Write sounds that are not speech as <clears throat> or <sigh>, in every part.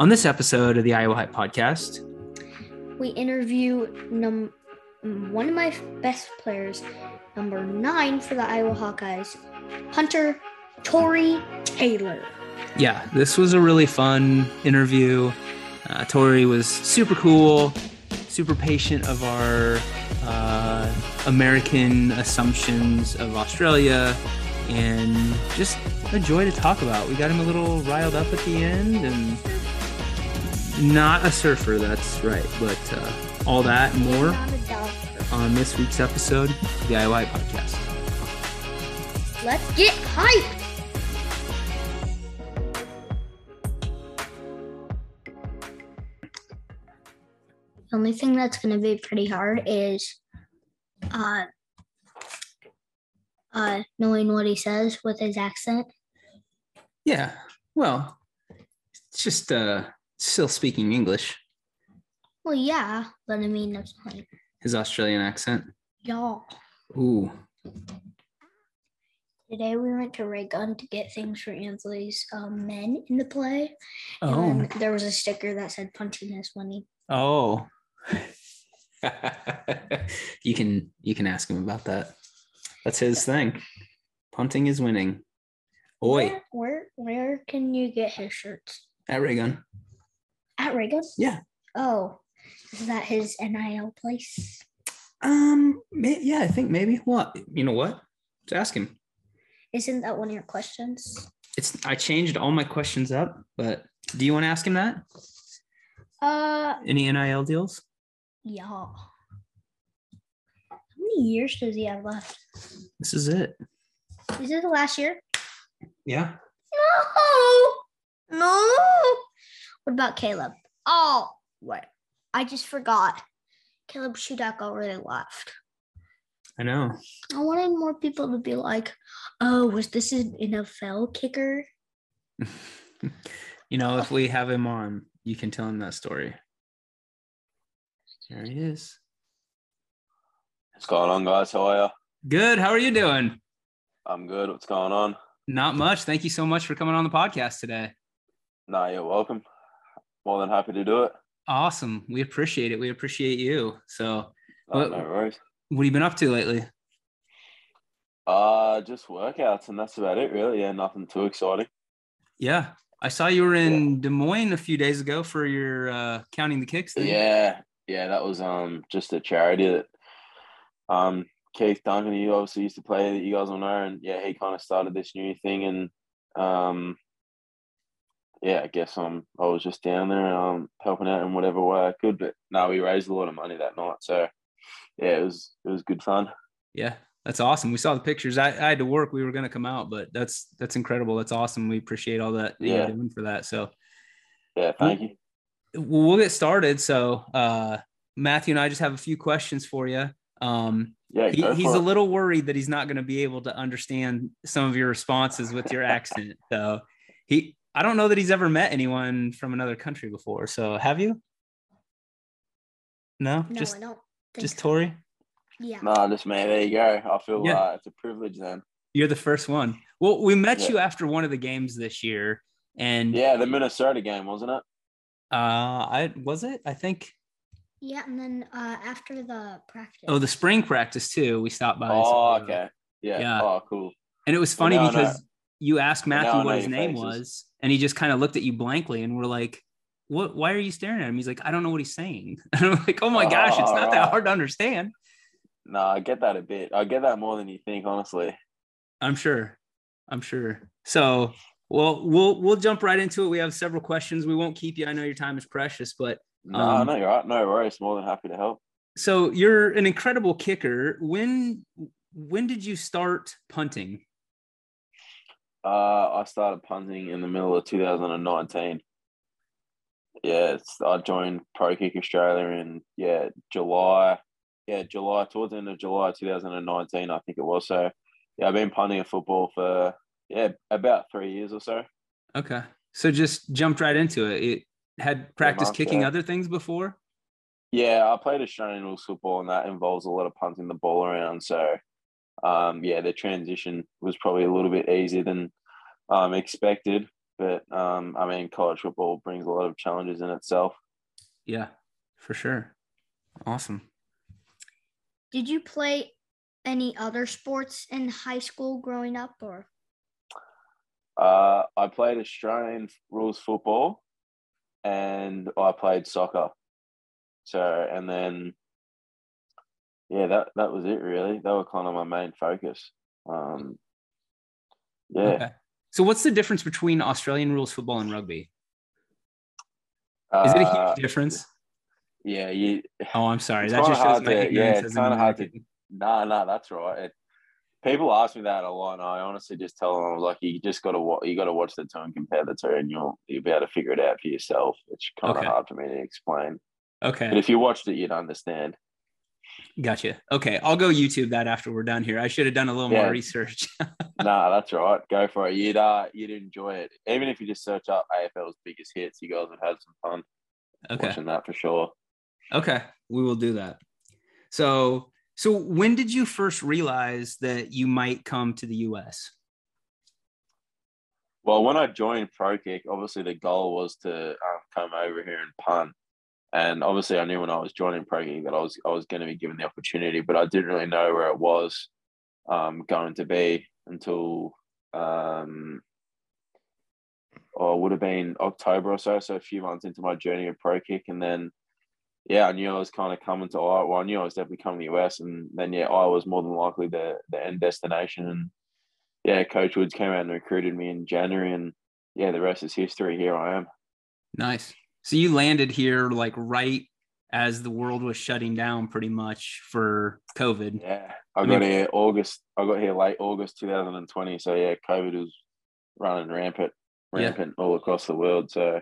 On this episode of the Iowa Hype Podcast, we interview num- one of my best players, number nine for the Iowa Hawkeyes, punter Tory Taylor. yeah, this was a really fun interview. Uh, Tory was super cool, super patient of our uh, American assumptions of Australia, and just a joy to talk about. We got him a little riled up at the end, and not a surfer, that's right, but uh, all that and more Not a doctor. on this week's episode of the IOI Podcast. Let's get hyped. The only thing that's going to be pretty hard is uh, uh, knowing what he says with his accent. Yeah, well, it's just uh, still speaking English, Well, yeah, but I mean, that's like, his Australian accent. y'all. Ooh, Today we went to Raygun to get things for Ansley's um, men in the play. oh, And there was a sticker that said punching is money. oh. <laughs> you can you can ask him about that. That's his thing. Punting is winning. Oi, Where, where where can you get his shirts? at Raygun. At Ray Yeah. Oh, is that his NIL place? Um, yeah, I think maybe. What? You know what? Let's ask him. Isn't that one of your questions? It's I changed all my questions up, but do you want to ask him that? Uh, Any NIL deals? yeah. How many years does he have left? This is it. Is it the last year? Yeah. No, no. What about Caleb? Oh, what? I just forgot. Caleb Shudak already left. I know. I wanted more people to be like, oh, was this an NFL kicker? <laughs> you know, if we have him on, you can tell him that story. There he is. What's going on, guys? How are you? Good. How are you doing? I'm good. What's going on? Not much. Thank you so much for coming on the podcast today. Nah, you're welcome. More than happy to do it. Awesome. We appreciate it. We appreciate you. So, What- no worries. what have you been up to lately? Uh, just workouts, and that's about it, really. Yeah, nothing too exciting. Yeah. I saw you were in Des Moines a few days ago for your uh, counting the kicks thing. Yeah, yeah, that was um just a charity that um Keith Duncan, he obviously used to play that you guys will know, and yeah, he kind of started this new thing, and um yeah, I guess um I was just down there um helping out in whatever way I could, but no, we raised a lot of money that night, so yeah, it was it was good fun. Yeah. That's awesome. We saw the pictures. I, I had to work. We were going to come out, but that's that's incredible. That's awesome. We appreciate all that, Yeah. you're doing for that. So, Yeah, thank you. well, we'll get started. So, uh, Matthew and I just have a few questions for you. Um, Yeah, he, he's a little worried that he's not going to be able to understand some of your responses with your accent. So, he, I don't know that he's ever met anyone from another country before. So, have you? No, No, just I don't. Think just so. Tory. Yeah. No, just me. There you go. I feel Yeah. uh, it's a privilege then. You're the first one. Well, we met Yeah. you after one of the games this year, and Yeah, the Minnesota game, wasn't it? uh, I was it. I think. Yeah, and then uh, after the practice. Oh, the spring practice too. We stopped by. and Oh, saw okay. Yeah. Yeah. Oh, cool. And it was funny now I know. because you asked Matthew I what his name faces. was, and he just kind of looked at you blankly, and we're like, "What? Why are you staring at him?" He's like, "I don't know what he's saying." <laughs> And I'm like, "Oh my gosh, it's not that hard to understand." No, I get that a bit. I get that more than you think, honestly. I'm sure. I'm sure. So, well, we'll we'll jump right into it. We have several questions. We won't keep you. I know your time is precious, but No, Um, no, you're right. No worries. More than happy to help. so you're an incredible kicker. When when did you start punting? Uh, I started punting in the middle of 2019. Yeah, it's, I joined Pro Kick Australia in yeah July. Yeah, July towards the end of July 2019, I think it was. So yeah, I've been punting a football for yeah about three years or so. Okay. So just jumped right into it. It had practiced kicking yeah. other things before. Yeah, I played Australian rules football, and that involves a lot of punting the ball around. So, um, yeah, the transition was probably a little bit easier than um, expected. but um, I mean, college football brings a lot of challenges in itself. Yeah, for sure. Awesome. Did you play any other sports in high school growing up or? Uh, I played Australian rules football and I played soccer. So, and then, yeah, that, that was it really. They were kind of my main focus. Um, yeah. Okay. So, what's the difference between Australian rules football and rugby? Is it a huge uh, difference? Yeah, you. Oh, I'm sorry. That just shows my to, Yeah, it's kind of hard to. No, no, that's right. It, people ask me that a lot, and I honestly just tell them I was like, you just got to you got to watch the two and compare the two, and you'll you'll be able to figure it out for yourself. It's kind of okay. hard for me to explain. Okay. But if you watched it, you'd understand. Gotcha. Okay, I'll go YouTube that after we're done here. I should have done a little yeah. more research. <laughs> nah, that's right. Go for it. You'd uh, you'd enjoy it. Even if you just search up AFL's biggest hits, you guys would have some fun okay. watching that for sure. Okay, we will do that. So, so when did you first realize that you might come to the U.S.? Well, when I joined ProKick, obviously the goal was to um, come over here and punt. And obviously, I knew when I was joining Pro Kick that I was I was going to be given the opportunity, but I didn't really know where it was um, going to be until um, or oh, would have been October or so, so a few months into my journey of Pro Kick, and then yeah, I knew I was kind of coming to Iowa. Well, I knew I was definitely coming to the US, and then yeah, Iowa was more than likely the the end destination. And yeah, Coach Woods came out and recruited me in January, and yeah, the rest is history. Here I am. Nice. So you landed here like right as the world was shutting down, pretty much for COVID. Yeah, I, I got mean, here August. I got here late August 2020. So yeah, COVID was running rampant, rampant yeah. all across the world. So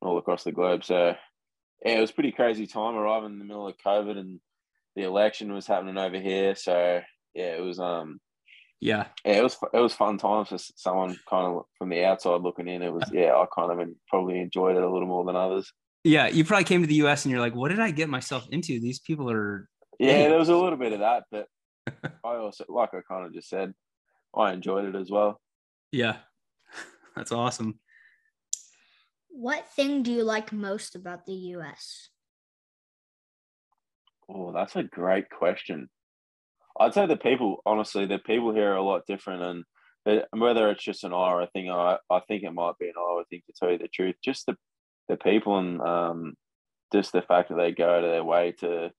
all across the globe. So yeah, it was pretty crazy time arriving in the middle of COVID and the election was happening over here. So yeah, it was um yeah yeah it was it was fun times for someone kind of from the outside looking in. It was yeah I kind of probably enjoyed it a little more than others. Yeah, you probably came to the U.S. and you're like, what did I get myself into? These people are yeah, there was a little bit of that, but <laughs> I also like I kind of just said, I enjoyed it as well. Yeah, <laughs> that's awesome. What thing do you like most about the US? Oh, that's a great question. I'd say the people, honestly, the people here are a lot different, and whether it's just an Iowa thing, I I think it might be an Iowa thing to tell you the truth. Just the the people and um, just the fact that they go out of their way to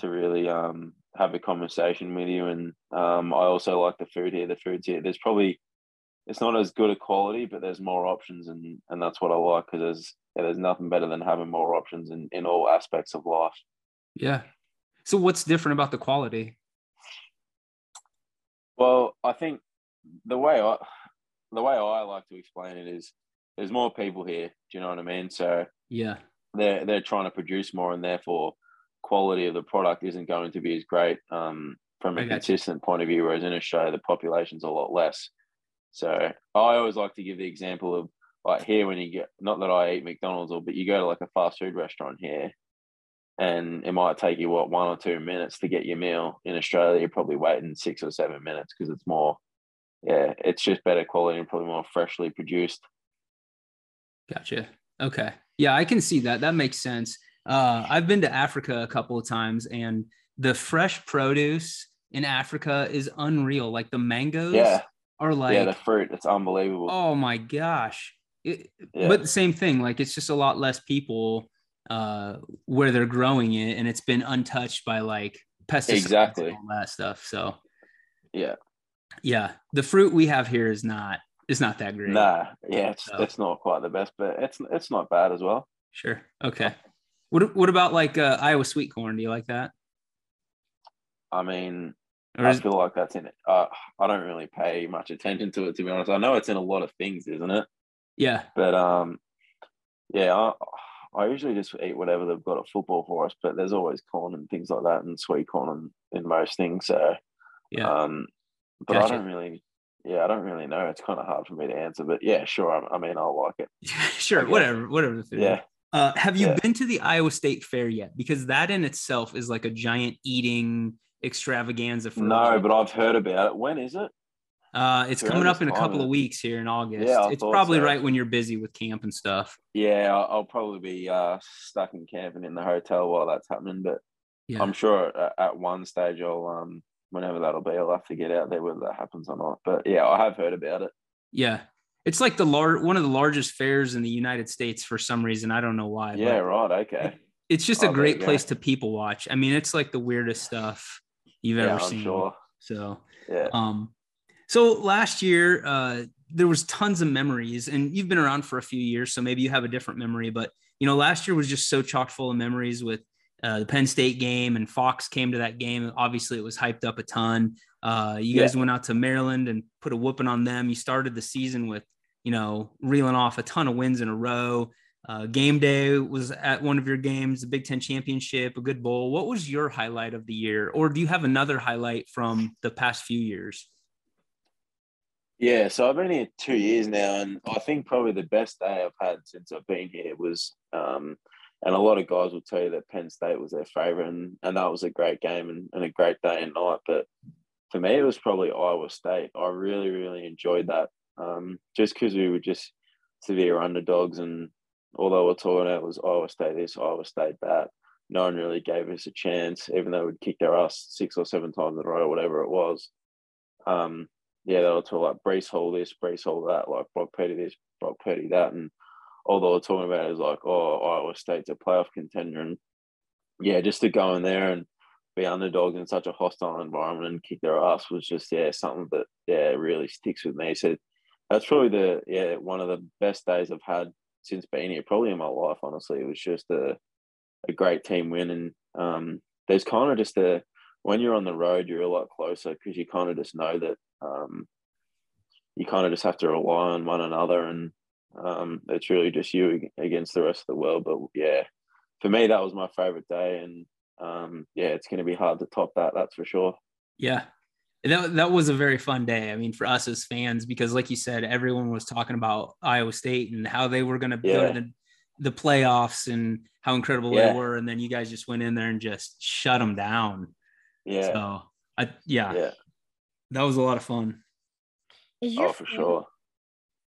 to really um, have a conversation with you, and um, I also like the food here. The food's here. There's probably it's not as good a quality, but there's more options, and and that's what I like because there's yeah, there's nothing better than having more options in in all aspects of life. Yeah. So what's different about the quality? Well, I think the way I the way I like to explain it is there's more people here. Do you know what I mean? So yeah, they're they're trying to produce more, and therefore quality of the product isn't going to be as great um, from a consistent point of view. Whereas in Australia, the population's a lot less. So I always like to give the example of like here when you get not that I eat McDonald's or but you go to like a fast food restaurant here and it might take you what one or two minutes to get your meal. In Australia, you're probably waiting six or seven minutes because it's more yeah, it's just better quality and probably more freshly produced. Gotcha. Okay. Yeah, I can see that. That makes sense. Uh, I've been to Africa a couple of times and the fresh produce in Africa is unreal. Like the mangoes. Yeah are like yeah the fruit it's unbelievable oh my gosh it, yeah. but the same thing like it's just a lot less people uh where they're growing it and it's been untouched by like pesticides exactly and all that stuff so yeah yeah the fruit we have here is not is not that great nah yeah it's so. it's not quite the best but it's it's not bad as well sure okay what what about like uh, iowa sweet corn do you like that i mean or I feel like that's in it. Uh, I don't really pay much attention to it, to be honest. I know it's in a lot of things, isn't it? Yeah. But um, yeah, I, I usually just eat whatever they've got at football for us. But there's always corn and things like that, and sweet corn and in most things. So yeah. Um, but gotcha. I don't really. Yeah, I don't really know. It's kind of hard for me to answer, but yeah, sure. I, I mean, I'll like it. <laughs> sure, whatever, whatever the food. Yeah. Uh, have you yeah. been to the Iowa State Fair yet? Because that in itself is like a giant eating extravaganza for no but i've heard about it when is it Uh, it's coming up in a couple of weeks here in August. Yeah, I it's probably so. right when you're busy with camp and stuff. Yeah, I'll, I'll probably be uh, stuck in camping in the hotel while that's happening, but Yeah. I'm sure at, at one stage I'll um whenever that'll be, I'll have to get out there whether that happens or not. But yeah, I have heard about it. Yeah. It's like the lar- one of the largest fairs in the United States for some reason. I don't know why. Yeah, right. Okay. It's just Oh, a great place to people watch. I mean, it's like the weirdest stuff you've Yeah, ever I'm seen. sure. So, Yeah. um, so last year, uh, there was tons of memories, and you've been around for a few years, so maybe you have a different memory. But you know, last year was just so chock full of memories with uh, the Penn State game, and Fox came to that game. Obviously, it was hyped up a ton. Uh, you guys went out to Maryland and put a whooping on them. You started the season with, you know, reeling off a ton of wins in a row. Uh, game day was at one of your games, the Big Ten championship, a good bowl. What was your highlight of the year, or do you have another highlight from the past few years? Yeah, so I've been here two years now, and I think probably the best day I've had since I've been here was, um, and a lot of guys will tell you that Penn State was their favorite, and, and that was a great game and, and a great day and night. But for me, it was probably Iowa State. I really, really enjoyed that, um, just because we were just severe underdogs, and although we're talking about was Iowa State this, Iowa State that, no one really gave us a chance, even though we'd kicked their ass six or seven times in a row, whatever it was. Um, yeah, they were talking like Breece Hall this, Breece Hall that, like Brock Purdy this, Brock Purdy that, and all they were talking about is like, oh, Iowa State's a playoff contender, and yeah, just to go in there and be underdogs in such a hostile environment and kick their ass was just yeah something that yeah really sticks with me. So that's probably the yeah one of the best days I've had since being here, probably in my life. Honestly, it was just a a great team win, and um, there's kind of just a when you're on the road, you're a lot closer because you kind of just know that um, you kind of just have to rely on one another, and um, it's really just you against the rest of the world. But yeah, for me, that was my favorite day, and um, yeah, it's going to be hard to top that. That's for sure. Yeah. That, that was a very fun day. I mean, for us as fans, because like you said, everyone was talking about Iowa State and how they were going to Yeah. go to the, the playoffs and how incredible Yeah. they were. And then you guys just went in there and just shut them down. Yeah, So, I, yeah, yeah, that was a lot of fun. Is your oh for fam- sure.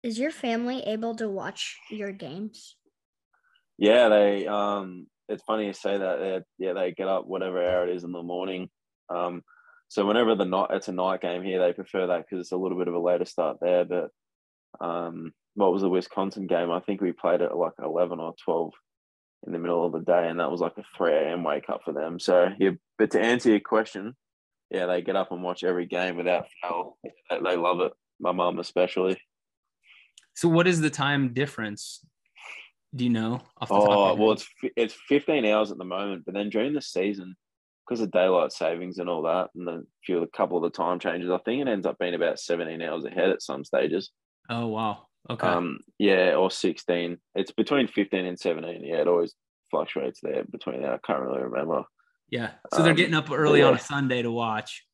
Is your family able to watch your games? Yeah, they um it's funny you say that. They, yeah, they get up whatever hour it is in the morning. Um so whenever the night it's a night game here, they prefer that because it's a little bit of a later start there. But um what was the Wisconsin game? I think we played it at like eleven or twelve in the middle of the day, and that was like a three AM wake up for them. So yeah, but to answer your question, yeah, they get up and watch every game without fail. They, love it. My mum especially. So, what is the time difference? Do you know? Off the top of Oh well, it's it's fifteen hours at the moment, but then during the season, because of daylight savings and all that, and the few a couple of the time changes, I think it ends up being about seventeen hours ahead at some stages. oh, wow. Okay. Um, yeah, or sixteen. It's between fifteen and seventeen. Yeah, it always fluctuates there between that. I can't really remember. Yeah. So, they're um, getting up early on a. Sunday to watch.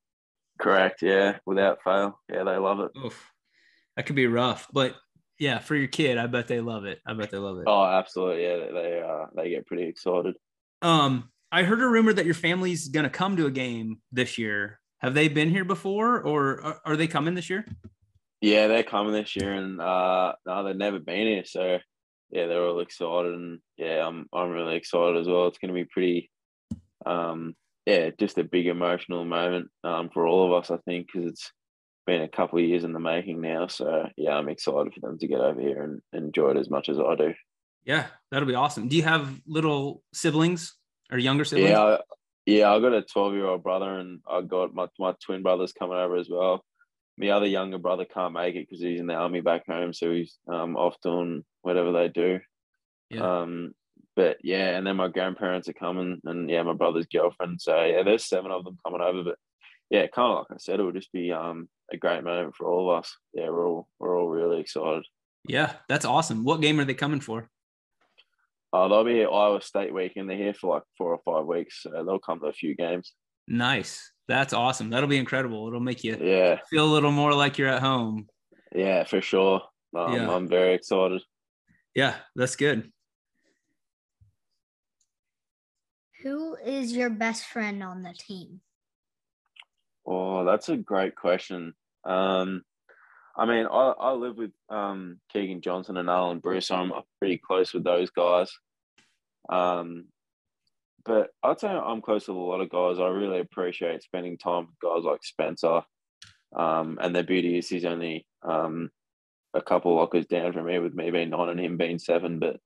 Correct. Yeah, without fail. Yeah, they love it. Oof. That could be rough, but yeah, for your kid, I bet they love it. I bet they love it. Oh, absolutely. Yeah, they they, uh, they get pretty excited. Um, I heard a rumor that your family's gonna come to a game this year. Have they been here before, or are, are they coming this year? Yeah, they're coming this year, and uh, no, they've never been here, so yeah, they're all excited, and yeah, I'm I'm really excited as well. It's going to be pretty, um, yeah, just a big emotional moment um, for all of us, I think, because it's been a couple of years in the making now. So yeah, I'm excited for them to get over here and enjoy it as much as I do. Yeah, that'll be awesome. Do you have little siblings or younger siblings? Yeah, I, yeah, I got a 12 year old brother, and I got my my twin brothers coming over as well. My other younger brother can't make it because he's in the army back home, so he's um, off doing whatever they do. Yeah. Um, but yeah, and then my grandparents are coming, and yeah, my brother's girlfriend. So yeah, there's seven of them coming over. But yeah, kind of like I said, it would just be um a great moment for all of us. Yeah, we're all we're all really excited. Yeah, that's awesome. What game are they coming for? Uh, they'll be here Iowa State weekend. They're here for like four or five weeks, so they'll come to a few games. Nice. That's awesome. That'll be incredible. It'll make you Yeah, feel a little more like you're at home. yeah, for sure. Um, Yeah. I'm very excited. Yeah, that's good. Who is your best friend on the team? Oh, that's a great question. Um, I mean, I, I live with um, Keagan Johnson and Arland Bruce. So I'm pretty close with those guys. Um, but I'd say I'm close with a lot of guys. I really appreciate spending time with guys like Spencer. Um, and the beauty is he's only um, a couple lockers down from me, with me being nine and him being seven. But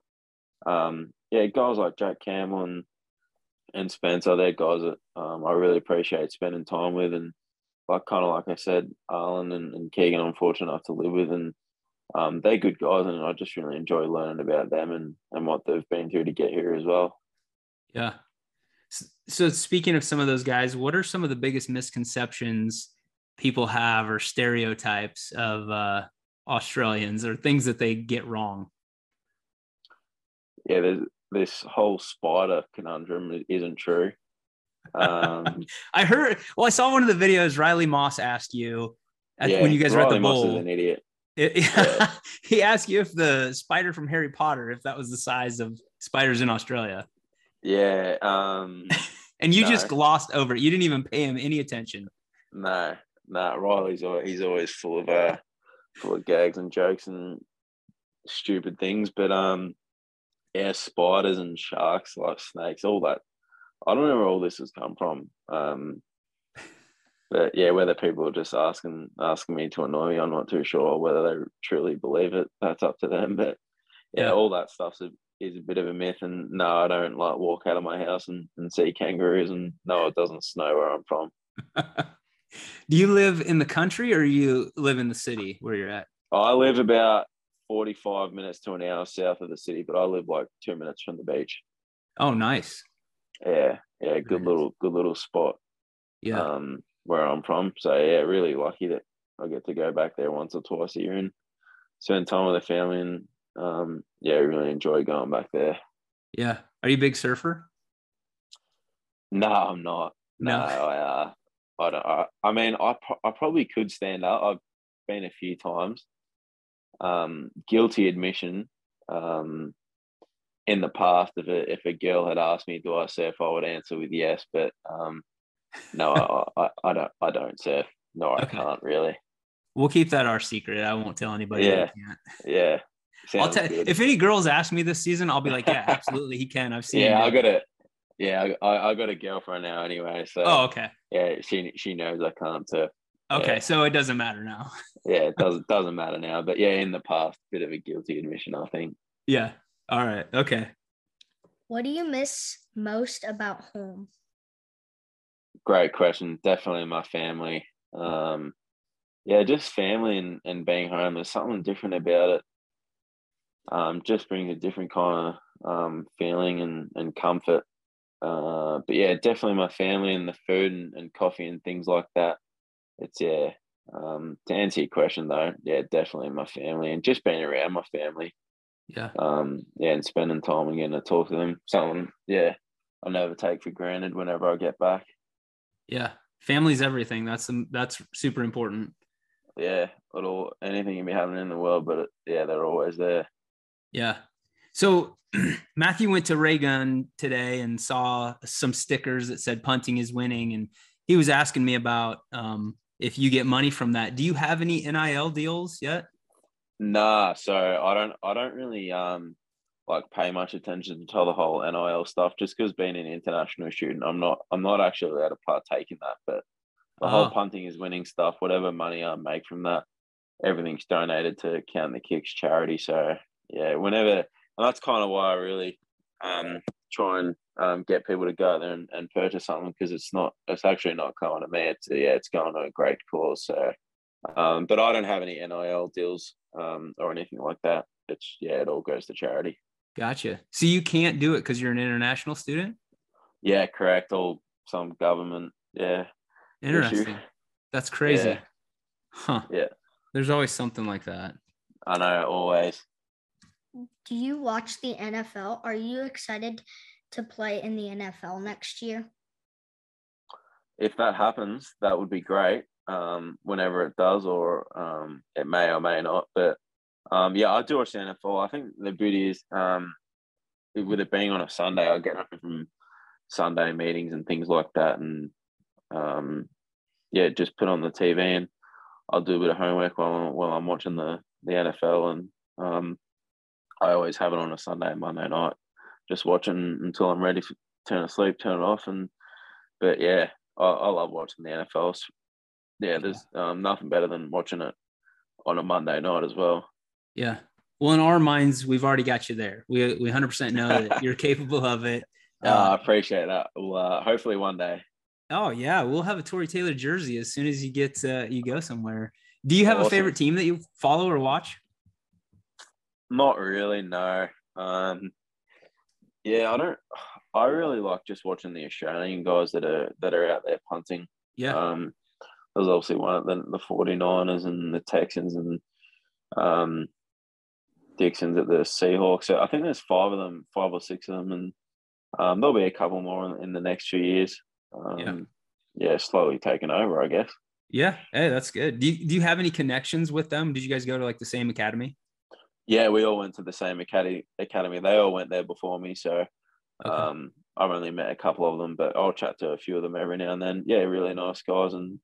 um, yeah, guys like Jack and, and Spencer, they're guys that um, I really appreciate spending time with. And like kind of like I said, Arland and, and Keagan, I'm fortunate enough to live with, and um, they're good guys, and I just really enjoy learning about them and, and what they've been through to get here as well. Yeah. So speaking of some of those guys, what are some of the biggest misconceptions people have or stereotypes of uh, Australians or things that they get wrong? Yeah, there's this whole spider conundrum isn't true. Um, <laughs> I heard. Well, I saw one of the videos Riley Moss asked you at, yeah, when you guys Riley were at the bowl. Moss is an idiot. It, <laughs> yeah. he asked you if the spider from Harry Potter, if that was the size of spiders in Australia. Yeah. Um, <laughs> and you no. just glossed over it. You didn't even pay him any attention. No, no. Riley's always, he's always full of uh, full of gags and jokes and stupid things. But um, yeah, spiders and sharks, like snakes, all that I don't know where all this has come from. Um, but yeah, whether people are just asking asking me to annoy me, I'm not too sure. Whether they truly believe it, that's up to them. But yeah, yeah. all that stuff is a bit of a myth. And no, I don't like walk out of my house and, and see kangaroos. And no, it doesn't snow where I'm from. <laughs> Do you live in the country or you live in the city where you're at? I live about 45 minutes to an hour south of the city, but I live like two minutes from the beach. Oh, nice. Yeah, yeah, good little good little spot. Yeah. Um, where I'm from. So yeah, really lucky that I get to go back there once or twice a year and spend time with the family and um yeah, really enjoy going back there. Yeah. Are you a big surfer? No, I'm not. No, no I uh I don't I, I mean I I probably could stand up. I've been a few times. Um guilty admission. Um in the past, if a if a girl had asked me, "Do I surf?" I would answer with yes. But um, no, I, <laughs> I, I don't I don't surf. No, I okay. can't really. We'll keep that our secret. I won't tell anybody. Yeah, yeah. Sounds I'll tell good. if any girls ask me this season, I'll be like, yeah, absolutely, he can. I've seen. Yeah, I got it. Yeah, I, I got a girlfriend now anyway. So. Oh, okay. Yeah, she she knows I can't surf. Okay, yeah. so it doesn't matter now. <laughs> yeah, it doesn't doesn't matter now. But yeah, in the past, bit of a guilty admission, I think. Yeah. All right. Okay. What do you miss most about home? Great question. Definitely my family. Um, yeah, just family and, and being home. There's something different about it. Um, just brings a different kind of um, feeling and, and comfort. Uh, but yeah, definitely my family and the food and, and coffee and things like that. It's yeah. Um, to answer your question though, yeah, definitely my family and just being around my family. Yeah. Um, yeah, and spending time again to talk to them. Something, yeah, I never take for granted whenever I get back. Yeah. Family's everything. That's that's super important. Yeah, little anything can be happening in the world, but yeah, they're always there. Yeah. So <clears throat> Matthew went to Raygun today and saw some stickers that said punting is winning, and he was asking me about um, if you get money from that. Do you have any NIL deals yet? Nah, so I don't I don't really um like pay much attention to the whole NIL stuff just because being an international student, I'm not I'm not actually allowed to partake in that. But the whole ah. punting is winning stuff, whatever money I make from that, everything's donated to Count the Kicks charity. So yeah, whenever and that's kind of why I really um try and um, get people to go there and, and purchase something because it's not it's actually not going to me. It's yeah, it's going to a great cause. So um, but I don't have any NIL deals um, or anything like that. It's yeah, it all goes to charity. Gotcha. So you can't do it because you're an international student. Yeah, correct. All some government. Yeah. Interesting. Issue. That's crazy. Yeah. Huh. Yeah. There's always something like that. I know. Always. Do you watch the NFL? Are you excited to play in the NFL next year? If that happens, that would be great um, whenever it does, or um, it may or may not. But um, yeah, I do watch the NFL. I think the beauty is um, with it being on a Sunday, I get up from Sunday meetings and things like that, and um, yeah, just put on the TV. And I'll do a bit of homework while while I'm watching the the NFL, and um, I always have it on a Sunday, Monday night, just watching until I'm ready to turn asleep, turn it off, and but yeah, I, I love watching the NFL. Yeah, there's um, nothing better than watching it on a Monday night as well. Yeah. Well, in our minds, we've already got you there. We we 100% know that you're <laughs> capable of it. Uh, I appreciate that. Well, uh, hopefully one day. Oh yeah, we'll have a Tory Taylor jersey as soon as you get uh, you go somewhere. Do you have awesome. a favorite team that you follow or watch? Not really, no. Um, yeah, I don't. I really like just watching the Australian guys that are that are out there punting. Yeah. Um, there's obviously one of the, the 49ers and the Texans and um, Dickson's at the Seahawks. So I think there's five of them, five or six of them, and um, there'll be a couple more in, in the next few years. Um, yeah. yeah, slowly taking over, I guess. Yeah, hey, that's good. Do you, do you have any connections with them? Did you guys go to like the same academy? Yeah, we all went to the same academy. Academy. They all went there before me, so okay. um, I've only met a couple of them, but I'll chat to a few of them every now and then. Yeah, really nice guys, and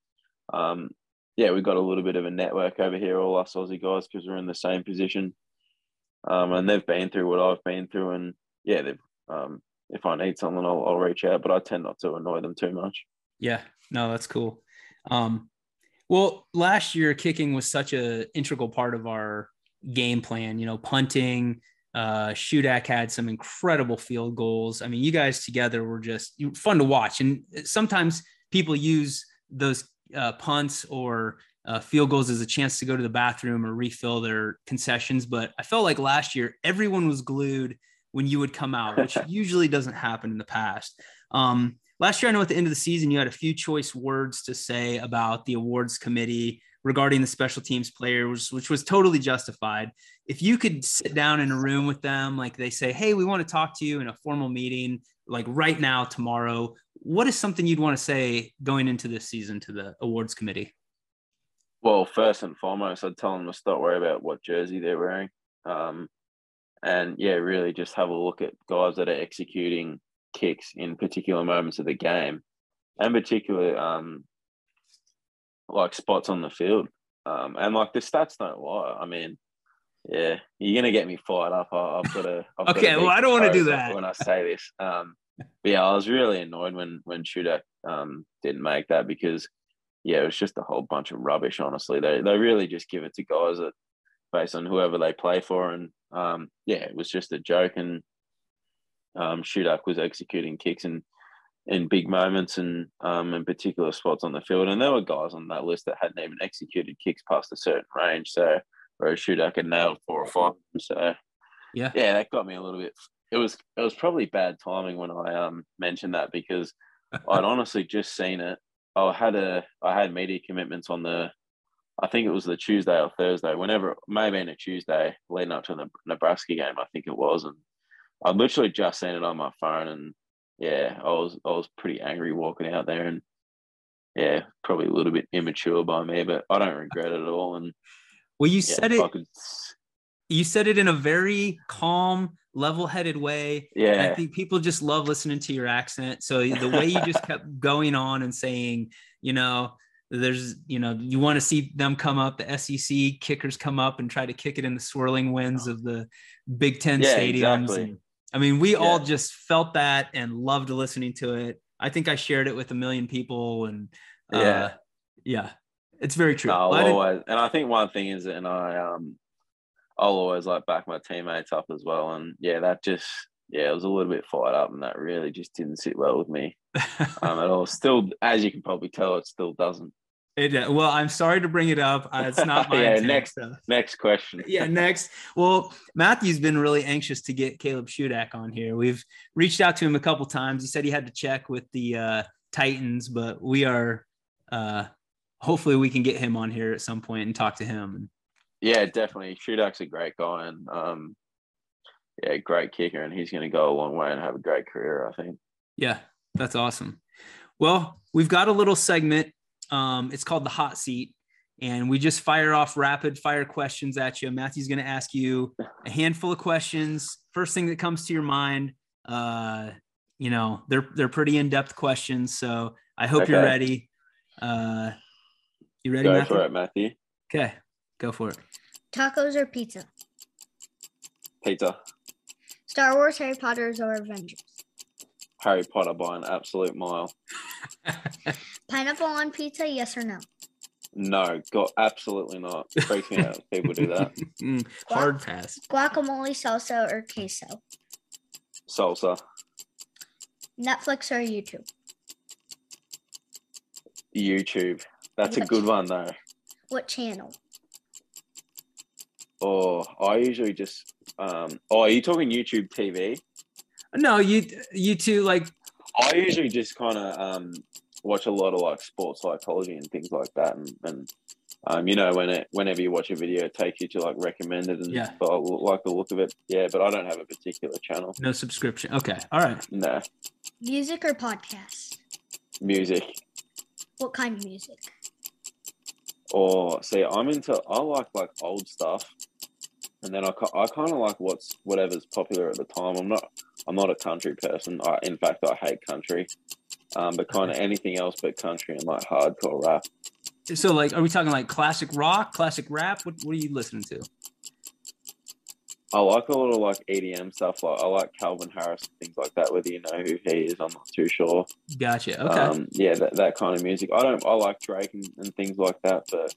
um, yeah, we've got a little bit of a network over here, all us Aussie guys, because we're in the same position, um, and they've been through what I've been through, and yeah, they've um, if I need something, I'll, I'll reach out, but I tend not to annoy them too much. Yeah, no, that's cool. Um, well, last year kicking was such a integral part of our game plan. You know, punting. Uh, Shudak had some incredible field goals. I mean, you guys together were just fun to watch. And sometimes people use those uh, punts or uh, field goals as a chance to go to the bathroom or refill their concessions. But I felt like last year everyone was glued when you would come out, which <laughs> usually doesn't happen in the past. Um, last year, I know at the end of the season, you had a few choice words to say about the awards committee regarding the special teams players, which was totally justified. If you could sit down in a room with them, like they say, hey, we want to talk to you in a formal meeting, like right now, tomorrow, what is something you'd want to say going into this season to the awards committee? Well, first and foremost, I'd tell them to stop worrying about what jersey they're wearing. Um, and yeah, really just have a look at guys that are executing kicks in particular moments of the game, and particularly um, like spots on the field. Um, and like the stats don't lie. I mean, yeah, you're gonna get me fired up. I, have got a. I've okay, got well, I don't want to do that when I say this. Um, but yeah, I was really annoyed when when Shudak um didn't make that because yeah, it was just a whole bunch of rubbish. Honestly, they they really just give it to guys that based on whoever they play for, and um, yeah, it was just a joke. And um, Shudak was executing kicks in in big moments and um, in particular spots on the field. And there were guys on that list that hadn't even executed kicks past a certain range. So whereas Shudak had nail four or five. So yeah, yeah, that got me a little bit. It was it was probably bad timing when I um mentioned that because <laughs> I'd honestly just seen it. I had a I had media commitments on the I think it was the Tuesday or Thursday, whenever maybe in a Tuesday leading up to the Nebraska game, I think it was, and I literally just seen it on my phone, and yeah, I was I was pretty angry walking out there, and yeah, probably a little bit immature by me, but I don't regret it at all. And well, you yeah, said it. Could... You said it in a very calm, level-headed way. Yeah, I think people just love listening to your accent. So the way you just kept <laughs> going on and saying, you know there's you know you want to see them come up the sec kickers come up and try to kick it in the swirling winds oh. of the big ten yeah, stadiums exactly. and, i mean we yeah. all just felt that and loved listening to it i think i shared it with a million people and uh, yeah yeah it's very true no, always, and i think one thing is and i um i'll always like back my teammates up as well and yeah that just yeah, it was a little bit fired up, and that really just didn't sit well with me <laughs> um, at all. Still, as you can probably tell, it still doesn't. It, uh, well, I'm sorry to bring it up. Uh, it's not <laughs> my yeah. Next, next question. yeah, next. Well, Matthew's been really anxious to get Caleb Shudak on here. We've reached out to him a couple times. He said he had to check with the uh, Titans, but we are. Uh, hopefully, we can get him on here at some point and talk to him. Yeah, definitely. Shudak's a great guy, and um, yeah, great kicker, and he's going to go a long way and have a great career. I think. Yeah, that's awesome. Well, we've got a little segment. Um, it's called the hot seat, and we just fire off rapid fire questions at you. Matthew's going to ask you a handful of questions. First thing that comes to your mind. Uh, you know, they're they're pretty in depth questions, so I hope okay. you're ready. Uh, You ready, Go Matthew? for it, Matthew. Okay, go for it. Tacos or pizza? Pizza. Star Wars, Harry Potters, or Avengers? Harry Potter by an absolute mile. <laughs> Pineapple on pizza, yes or no? No, got absolutely not. Freaks me out. People do that. <laughs> Mm, hard pass. Guacamole, salsa, or queso? Salsa. Netflix or YouTube? YouTube. That's a Yes. good one though. What channel? Oh, I usually just um. Oh, are you talking YouTube TV? No, you you two like I usually just kind of um watch a lot of like sports psychology and things like that, and, and um you know when it whenever you watch a video, it takes you to like recommended and Yeah. I like the look of it. Yeah, but I don't have a particular channel. no subscription. Okay, all right. No Music or podcast? music. What kind of music? Or see, I'm into. I like like old stuff, and then I, I kind of like what's whatever's popular at the time. I'm not I'm not a country person. I, in fact, I hate country. Um, but kind of anything else but country and like hardcore rap. So like, are we talking like classic rock, classic rap? What what are you listening to? I like a lot of like EDM stuff. Like I like Calvin Harris and things like that. Whether you know who he is, I'm not too sure. Gotcha. Okay. Um, yeah, that, that kind of music. I don't. I like Drake and, and things like that. But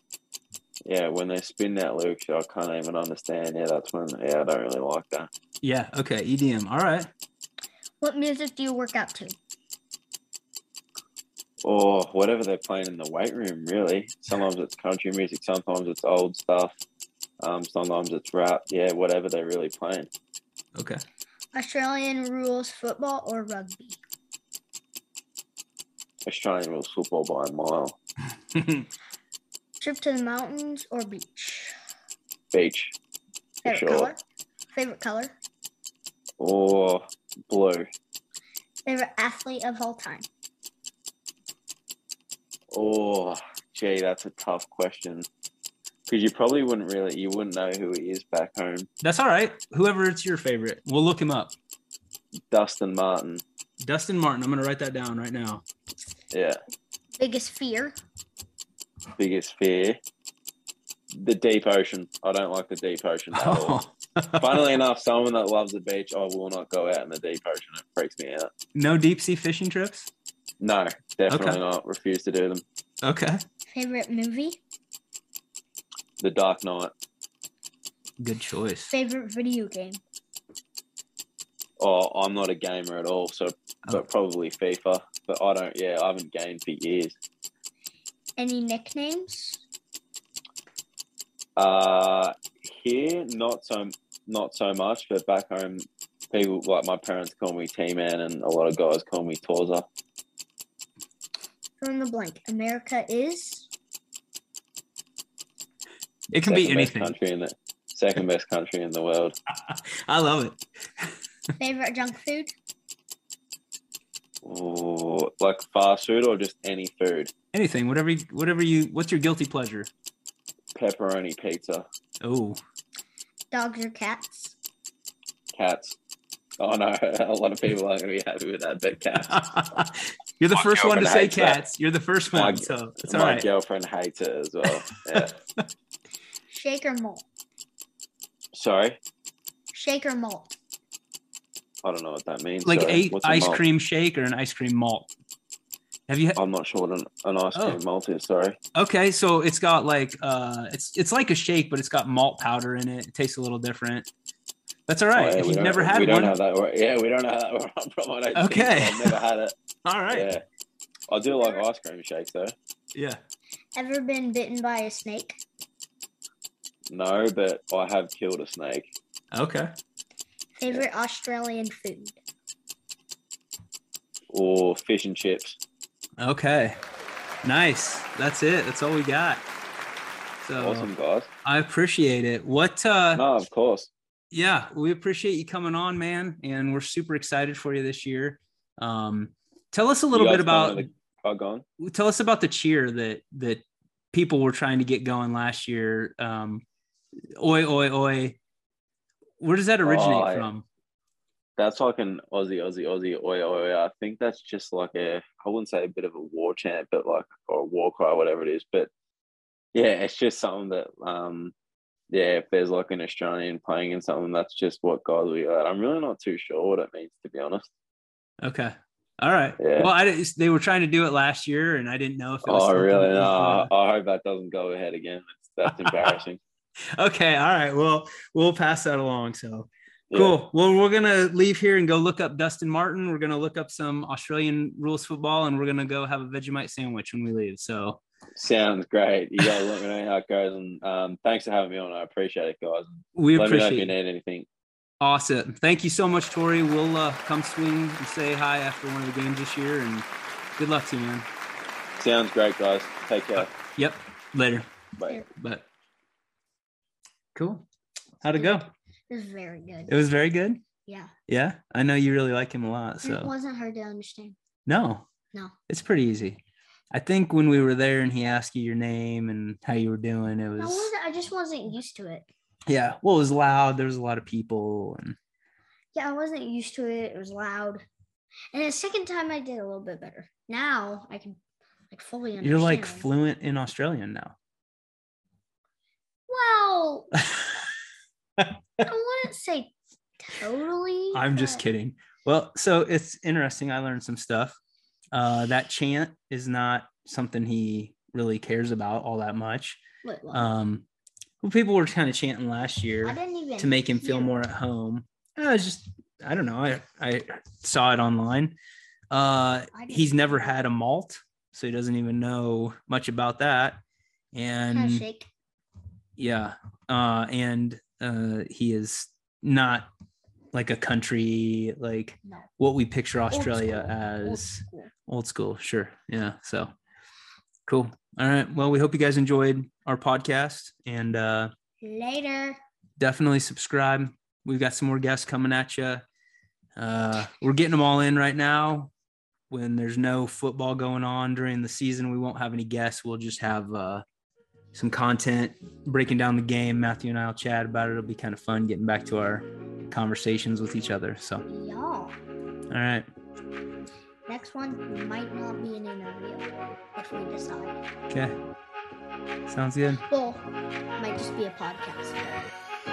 yeah, when they spin that lyrics, I can't even understand. Yeah, that's when. Yeah, I don't really like that. yeah. Okay. EDM. All right. What music do you work out to? or whatever they're playing in the weight room. Really, sometimes it's country music, sometimes it's old stuff, um, sometimes it's rap. Yeah, whatever they're really playing. Okay. Australian rules football or rugby? Australian rules football by a mile. <laughs> Trip to the mountains or beach? Beach For Favorite sure. color? Favorite color? or blue Favorite athlete of all time? Oh, gee, that's a tough question. Because you probably wouldn't really, you wouldn't know who he is back home. That's all right. Whoever it's your favorite, we'll look him up. Dustin Martin. Dustin Martin. I'm gonna write that down right now. Yeah, Biggest fear? Biggest fear. The deep ocean. I don't like the deep ocean at all. <laughs> Funnily enough, someone that loves the beach, I will not go out in the deep ocean. It freaks me out. no deep sea fishing trips. No, definitely Okay. not. Refuse to do them. Okay. Favorite movie? The Dark Knight. Good choice. Favorite video game? Oh, I'm not a gamer at all, so Oh. but probably FIFA. But I don't. Yeah, I haven't gamed for years. Any nicknames? Uh, here not so not so much, but back home, people like my parents call me T Man, and a lot of guys call me Torza. Fill in the blank. America is It can be Second best anything. Country in the second best country in the world. <laughs> I love it. favorite junk food. Ooh, like fast food or just any food. Anything. Whatever. You, whatever you. What's your guilty pleasure? Pepperoni pizza. Oh. Dogs or cats. Cats. Oh no, <laughs> a lot of people aren't going to be happy with that, but cats. <laughs> You're the My first one to say hates that. cats. You're the first My- one, so it's all My right. girlfriend hates it as well. Yeah. <laughs> Shake or malt. Sorry, Shake or malt. I don't know what that means. Like Sorry. a What's a ice malt? cream shake or an ice cream malt. Have you? I'm not sure what an, an ice Oh. cream malt is. Sorry. Okay, so it's got like uh, it's it's like a shake, but it's got malt powder in it. It tastes a little different. That's all right. Oh, yeah, if we you've don't- never had we one, don't have that. where- Yeah, we don't have that <laughs> where I'm from. I don't Okay. I've never had it. <laughs> all right. Yeah, I do like ice cream shakes though. Yeah. Ever been bitten by a snake? No, but I have killed a snake. Okay. Favorite Australian food. Or fish and chips. Okay. Nice. That's it. That's all we got. So Awesome, guys. I appreciate it. What uh No, of course. yeah, we appreciate you coming on, man, and we're super excited for you this year. Um tell us a little bit about coming the- oh, go tell us about the cheer that that people were trying to get going last year. Um oi oi oi. Where does that originate Oh, I- from? That's like an Aussie, Aussie, Aussie, oi, oi, oi. I think that's just like a, I wouldn't say a bit of a war chant, but like, or a war cry, whatever it is. But yeah, it's just something that um yeah, if there's like an Australian playing in something, that's just what guys we got. I'm really not too sure what it means to be honest. Okay. All right. Yeah. Well, I they were trying to do it last year, and I didn't know if it was. Oh really? No, I I hope that doesn't go ahead again. That's, that's <laughs> embarrassing. <laughs> Okay. All right. Well, we'll pass that along. So Yeah. cool. Well, we're gonna leave here and go look up Dustin Martin. We're gonna look up some Australian rules football, and we're gonna go have a Vegemite sandwich when we leave. So Sounds great. You guys let me know how it goes, and um, thanks for having me on. I appreciate it, guys. we let me know if you appreciate. need anything. Awesome. Thank you so much, Tory. We'll uh, come swing and say hi after one of the games this year, and good luck to you, man. Sounds great, guys. Take care. Yep. Later. Bye. But cool. How'd it go? It was very good. It was very good. yeah. Yeah, I know you really like him a lot. So It wasn't hard to understand. no, No. it's pretty easy. I think when we were there and he asked you your name and how you were doing, it I was wasn't I just wasn't used to it. yeah. Well, it was loud. There was a lot of people, and Yeah, I wasn't used to it. It was loud. And the second time I did a little bit better. Now I can like fully understand. you're like fluent in Australian now. Well, I <laughs> wouldn't say totally. I'm just kidding. Well, so it's interesting. I learned some stuff. Uh, that chant is not something he really cares about all that much. Wait. Um, well, people were kind of chanting last year. I didn't even to make him feel more at home. I was just I don't know. I I saw it online. Uh, he's never had a malt, so he doesn't even know much about that. And. Yeah, uh, and uh, he is not like a country like No. what we picture Australia old as school. old school. Sure, yeah. So cool. All right. Well, we hope you guys enjoyed our podcast and. uh Later. definitely subscribe. We've got some more guests coming at you. Uh, we're getting them all in right now. When there's no football going on during the season, we won't have any guests. We'll just have uh, some content breaking down the game. Matthew and I will chat about it. It'll be kind of fun getting back to our conversations with each other. So, all Y'all. right. Next one might not be an interview if we decide. Okay. Sounds good. Well, might just be a podcast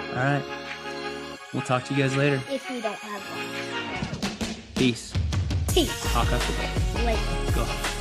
All right. We'll talk to you guys later. if we don't have one. Peace. Peace. Hawkeye football. Later. Go.